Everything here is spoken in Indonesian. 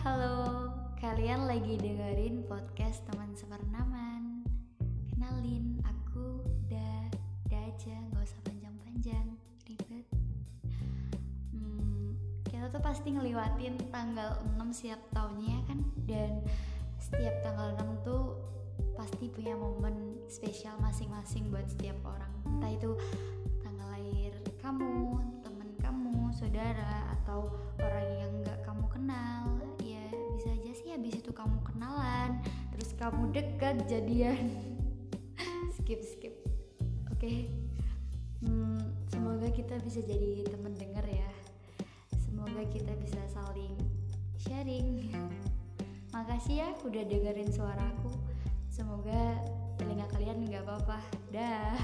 kalian lagi dengerin podcast teman sepernaman. Kenalin, aku Da, Da aja, gak usah panjang-panjang, ribet. Hmm, Kita tuh pasti ngeliwatin tanggal 6 setiap tahunnya ya kan? Dan setiap tanggal 6 tuh pasti punya momen spesial masing-masing buat setiap orang. Entah itu tanggal lahir kamu, teman kamu, saudara, atau habis itu kamu kenalan Terus kamu deket jadian. Skip skip. Oke. Hmm, Semoga kita bisa jadi teman denger ya. Semoga kita bisa saling sharing. Makasih ya udah dengerin suaraku. Semoga telinga kalian nggak apa-apa. Dah